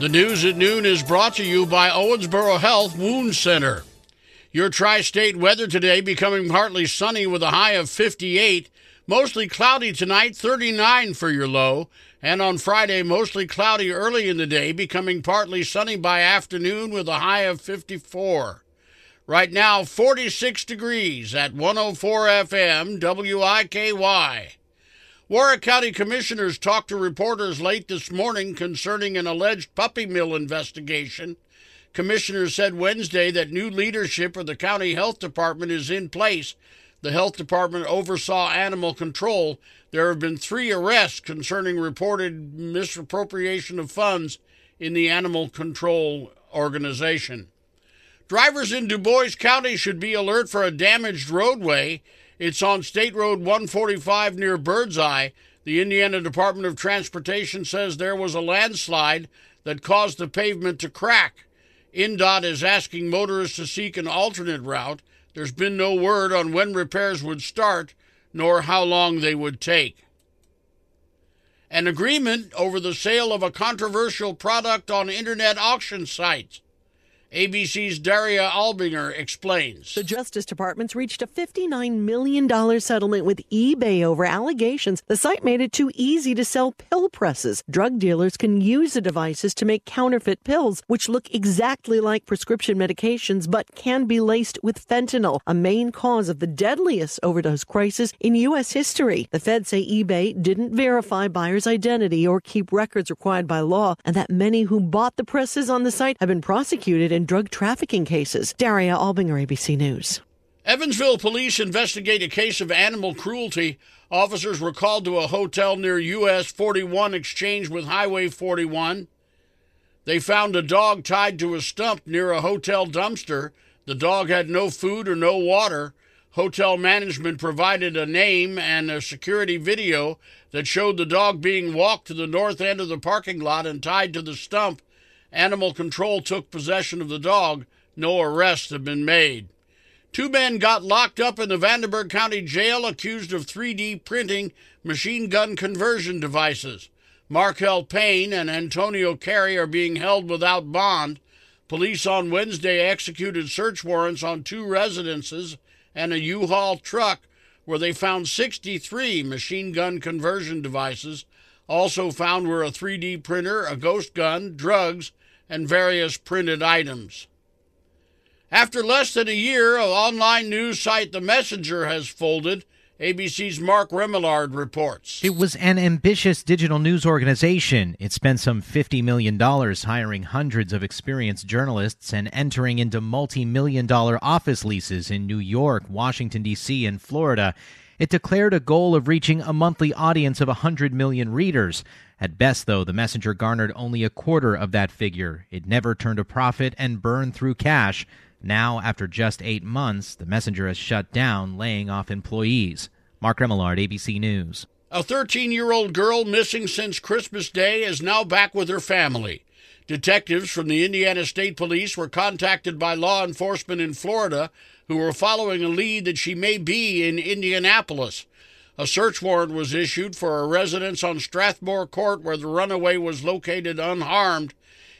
The news at noon is brought to you by Owensboro Health Wound Center. Your tri state weather today becoming partly sunny with a high of 58, mostly cloudy tonight, 39 for your low, and on Friday, mostly cloudy early in the day, becoming partly sunny by afternoon with a high of 54. Right now, 46 degrees at 104 FM WIKY. Warrick County commissioners talked to reporters late this morning concerning an alleged puppy mill investigation. Commissioners said Wednesday that new leadership of the county health department is in place. The health department oversaw animal control. There have been three arrests concerning reported misappropriation of funds in the animal control organization. Drivers in Dubois County should be alert for a damaged roadway. It's on State Road 145 near Birdseye. The Indiana Department of Transportation says there was a landslide that caused the pavement to crack. INDOT is asking motorists to seek an alternate route. There's been no word on when repairs would start nor how long they would take. An agreement over the sale of a controversial product on internet auction sites. ABC's Daria Albinger explains. The Justice Department's reached a $59 million settlement with eBay over allegations the site made it too easy to sell pill presses. Drug dealers can use the devices to make counterfeit pills, which look exactly like prescription medications but can be laced with fentanyl, a main cause of the deadliest overdose crisis in U.S. history. The feds say eBay didn't verify buyer's identity or keep records required by law, and that many who bought the presses on the site have been prosecuted in drug trafficking cases. Daria Albinger, ABC News. Evansville police investigate a case of animal cruelty. Officers were called to a hotel near US 41 exchange with Highway 41. They found a dog tied to a stump near a hotel dumpster. The dog had no food or no water. Hotel management provided a name and a security video that showed the dog being walked to the north end of the parking lot and tied to the stump Animal control took possession of the dog. No arrests have been made. Two men got locked up in the Vanderburgh County Jail accused of 3D printing machine gun conversion devices. Markel Payne and Antonio Carey are being held without bond. Police on Wednesday executed search warrants on two residences and a U-Haul truck where they found 63 machine gun conversion devices. Also found were a 3D printer, a ghost gun, drugs, and various printed items. After less than a year, online news site The Messenger has folded. ABC's Mark Remillard reports. It was an ambitious digital news organization. It spent some $50 million hiring hundreds of experienced journalists and entering into multi million dollar office leases in New York, Washington, D.C., and Florida. It declared a goal of reaching a monthly audience of 100 million readers. At best, though, the messenger garnered only a quarter of that figure. It never turned a profit and burned through cash. Now, after just eight months, the messenger has shut down, laying off employees. Mark Remillard, ABC News. A 13 year old girl missing since Christmas Day is now back with her family. Detectives from the Indiana State Police were contacted by law enforcement in Florida who were following a lead that she may be in Indianapolis. A search warrant was issued for a residence on Strathmore Court where the runaway was located unharmed.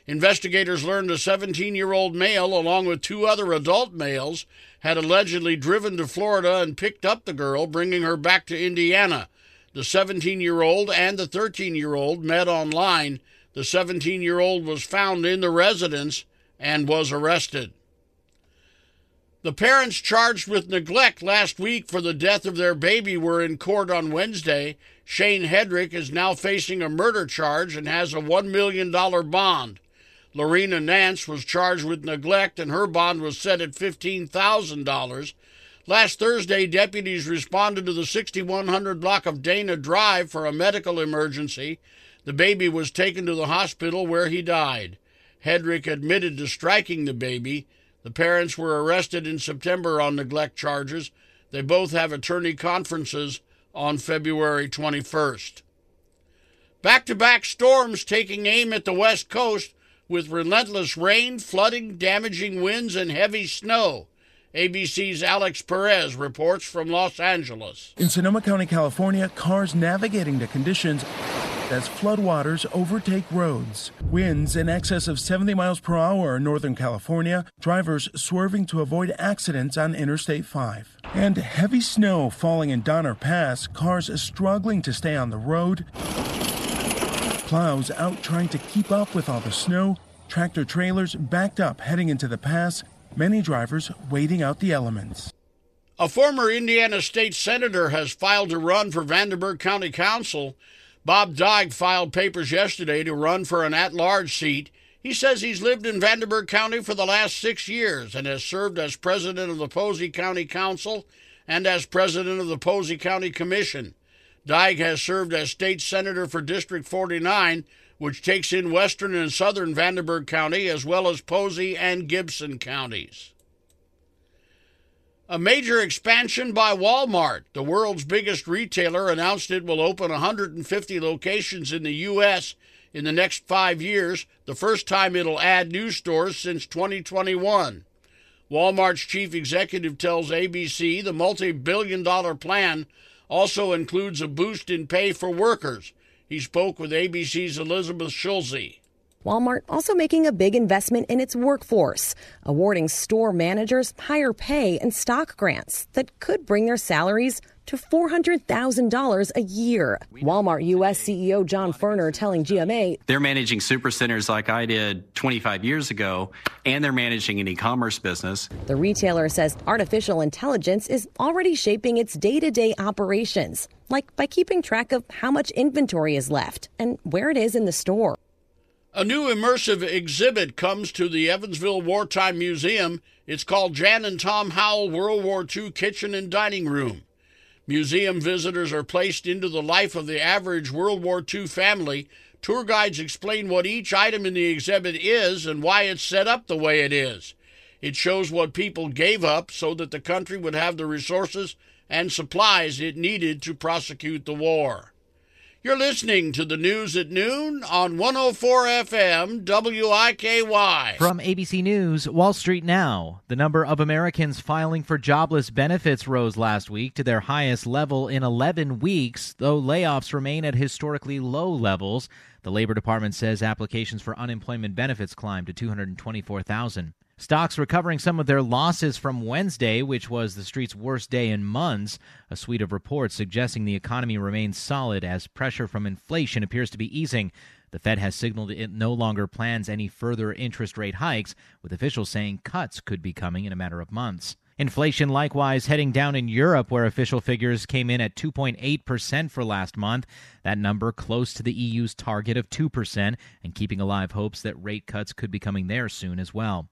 Investigators learned a 17 year old male, along with two other adult males, had allegedly driven to Florida and picked up the girl, bringing her back to Indiana. The 17 year old and the 13 year old met online. The 17 year old was found in the residence and was arrested. The parents charged with neglect last week for the death of their baby were in court on Wednesday. Shane Hedrick is now facing a murder charge and has a $1 million bond. Lorena Nance was charged with neglect and her bond was set at $15,000. Last Thursday, deputies responded to the 6100 block of Dana Drive for a medical emergency. The baby was taken to the hospital where he died. Hedrick admitted to striking the baby. The parents were arrested in September on neglect charges. They both have attorney conferences on February 21st. Back to back storms taking aim at the West Coast with relentless rain, flooding, damaging winds, and heavy snow. ABC's Alex Perez reports from Los Angeles. In Sonoma County, California, cars navigating the conditions as floodwaters overtake roads. Winds in excess of 70 miles per hour in Northern California, drivers swerving to avoid accidents on Interstate 5. And heavy snow falling in Donner Pass, cars struggling to stay on the road. Plows out trying to keep up with all the snow, tractor trailers backed up heading into the pass, many drivers waiting out the elements. A former Indiana state senator has filed to run for Vanderburgh County Council. Bob Deig filed papers yesterday to run for an at large seat. He says he's lived in Vanderburgh County for the last six years and has served as president of the Posey County Council and as president of the Posey County Commission. Deig has served as state senator for District 49, which takes in western and southern Vanderburgh County as well as Posey and Gibson counties. A major expansion by Walmart, the world's biggest retailer, announced it will open 150 locations in the U.S. in the next five years, the first time it'll add new stores since 2021. Walmart's chief executive tells ABC the multi billion dollar plan also includes a boost in pay for workers. He spoke with ABC's Elizabeth Schulze. Walmart also making a big investment in its workforce, awarding store managers higher pay and stock grants that could bring their salaries to $400,000 a year. Walmart U.S. CEO John Furner telling GMA they're managing supercenters like I did 25 years ago, and they're managing an e commerce business. The retailer says artificial intelligence is already shaping its day to day operations, like by keeping track of how much inventory is left and where it is in the store. A new immersive exhibit comes to the Evansville Wartime Museum. It's called Jan and Tom Howell World War II Kitchen and Dining Room. Museum visitors are placed into the life of the average World War II family. Tour guides explain what each item in the exhibit is and why it's set up the way it is. It shows what people gave up so that the country would have the resources and supplies it needed to prosecute the war. You're listening to the news at noon on 104 FM WIKY. From ABC News, Wall Street Now. The number of Americans filing for jobless benefits rose last week to their highest level in 11 weeks, though layoffs remain at historically low levels. The Labor Department says applications for unemployment benefits climbed to 224,000. Stocks recovering some of their losses from Wednesday, which was the street's worst day in months. A suite of reports suggesting the economy remains solid as pressure from inflation appears to be easing. The Fed has signaled it no longer plans any further interest rate hikes, with officials saying cuts could be coming in a matter of months. Inflation likewise heading down in Europe, where official figures came in at 2.8% for last month. That number close to the EU's target of 2%, and keeping alive hopes that rate cuts could be coming there soon as well.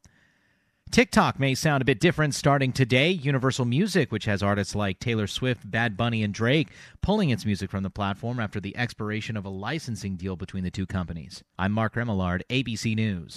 TikTok may sound a bit different starting today. Universal Music, which has artists like Taylor Swift, Bad Bunny, and Drake, pulling its music from the platform after the expiration of a licensing deal between the two companies. I'm Mark Remillard, ABC News.